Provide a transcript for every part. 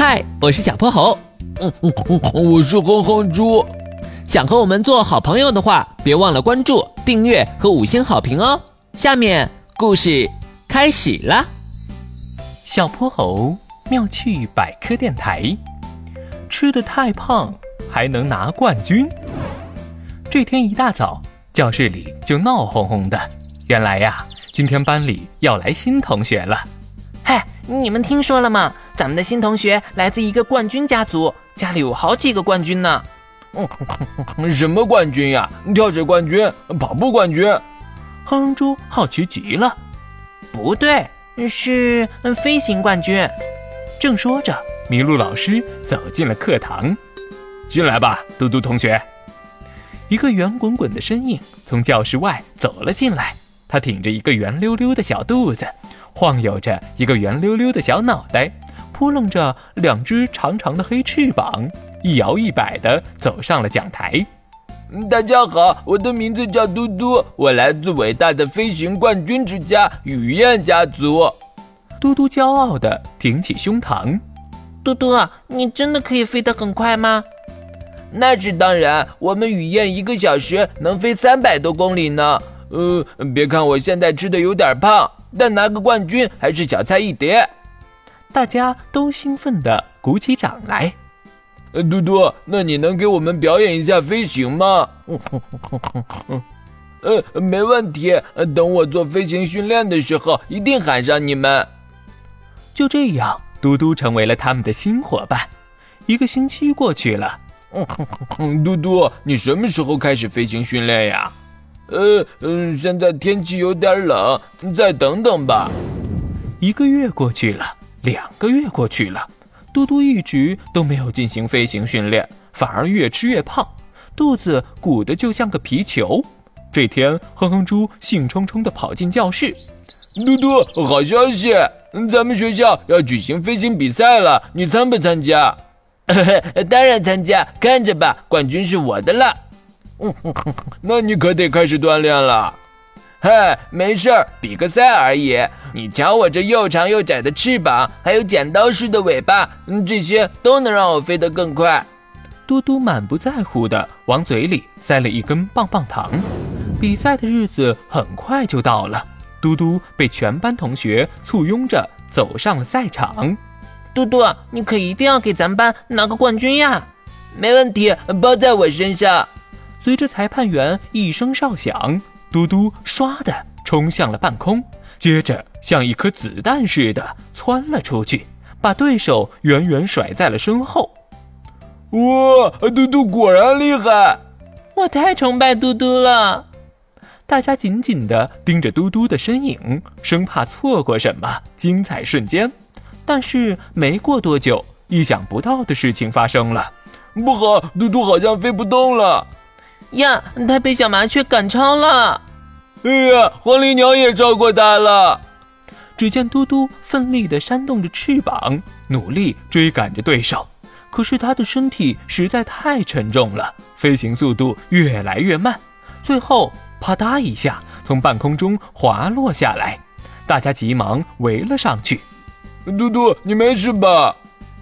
嗨，我是小泼猴。嗯嗯嗯，我是哼哼猪。想和我们做好朋友的话，别忘了关注、订阅和五星好评哦。下面故事开始了。小泼猴妙趣百科电台，吃的太胖还能拿冠军？这天一大早，教室里就闹哄哄的。原来呀，今天班里要来新同学了。嗨，你们听说了吗？咱们的新同学来自一个冠军家族，家里有好几个冠军呢。什么冠军呀？跳水冠军、跑步冠军？哼哼猪好奇极了。不对，是飞行冠军。正说着，麋鹿老师走进了课堂。进来吧，嘟嘟同学。一个圆滚滚的身影从教室外走了进来，他挺着一个圆溜溜的小肚子，晃悠着一个圆溜溜的小脑袋，扑棱着两只长长的黑翅膀，一摇一摆地走上了讲台。大家好，我的名字叫嘟嘟，我来自伟大的飞行冠军之家雨燕家族。嘟嘟骄傲地挺起胸膛。嘟嘟，你真的可以飞得很快吗？那是当然，我们雨燕一个小时能飞三百多公里呢。呃，别看我现在吃的有点胖，但拿个冠军还是小菜一碟。大家都兴奋地鼓起掌来。呃，嘟嘟，那你能给我们表演一下飞行吗？呃，没问题。等我做飞行训练的时候，一定喊上你们。就这样，嘟嘟成为了他们的新伙伴。一个星期过去了。嘟嘟，你什么时候开始飞行训练呀？呃，嗯，现在天气有点冷，再等等吧。一个月过去了，两个月过去了，嘟嘟一直都没有进行飞行训练，反而越吃越胖，肚子鼓得就像个皮球。这天，哼哼猪兴冲冲地跑进教室：“嘟嘟，好消息，咱们学校要举行飞行比赛了，你参不参加？” 当然参加，看着吧，冠军是我的了。嗯哼哼哼那你可得开始锻炼了。嗨，没事儿，比个赛而已。你瞧我这又长又窄的翅膀，还有剪刀似的尾巴，这些都能让我飞得更快。嘟嘟满不在乎的往嘴里塞了一根棒棒糖。比赛的日子很快就到了，嘟嘟被全班同学簇拥着走上了赛场。嘟嘟，你可一定要给咱们班拿个冠军呀！没问题，包在我身上。随着裁判员一声哨响，嘟嘟唰的冲向了半空，接着像一颗子弹似的窜了出去，把对手远远甩在了身后。哇，嘟嘟果然厉害！我太崇拜嘟嘟了。大家紧紧地盯着嘟嘟的身影，生怕错过什么精彩瞬间。但是没过多久，意想不到的事情发生了。不好，嘟嘟好像飞不动了。呀，它被小麻雀赶超了。哎呀，黄鹂鸟也超过它了。只见嘟嘟奋力地扇动着翅膀，努力追赶着对手。可是它的身体实在太沉重了，飞行速度越来越慢，最后啪嗒一下从半空中滑落下来。大家急忙围了上去。嘟嘟，你没事吧？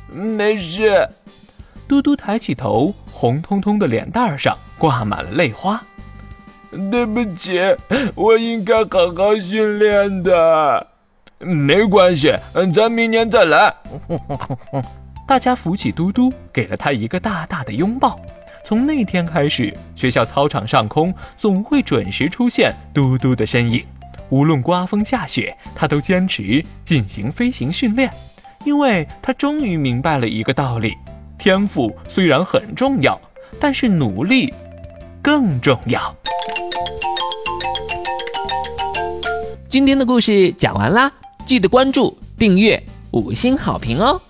没事。嘟嘟抬起头，红彤彤的脸蛋上挂满了泪花。对不起，我应该好好训练的。没关系，咱明年再来。大家扶起嘟嘟，给了他一个大大的拥抱。从那天开始，学校操场上空总会准时出现嘟嘟的身影。无论刮风下雪，他都坚持进行飞行训练，因为他终于明白了一个道理：天赋虽然很重要，但是努力更重要。今天的故事讲完啦，记得关注、订阅、五星好评哦！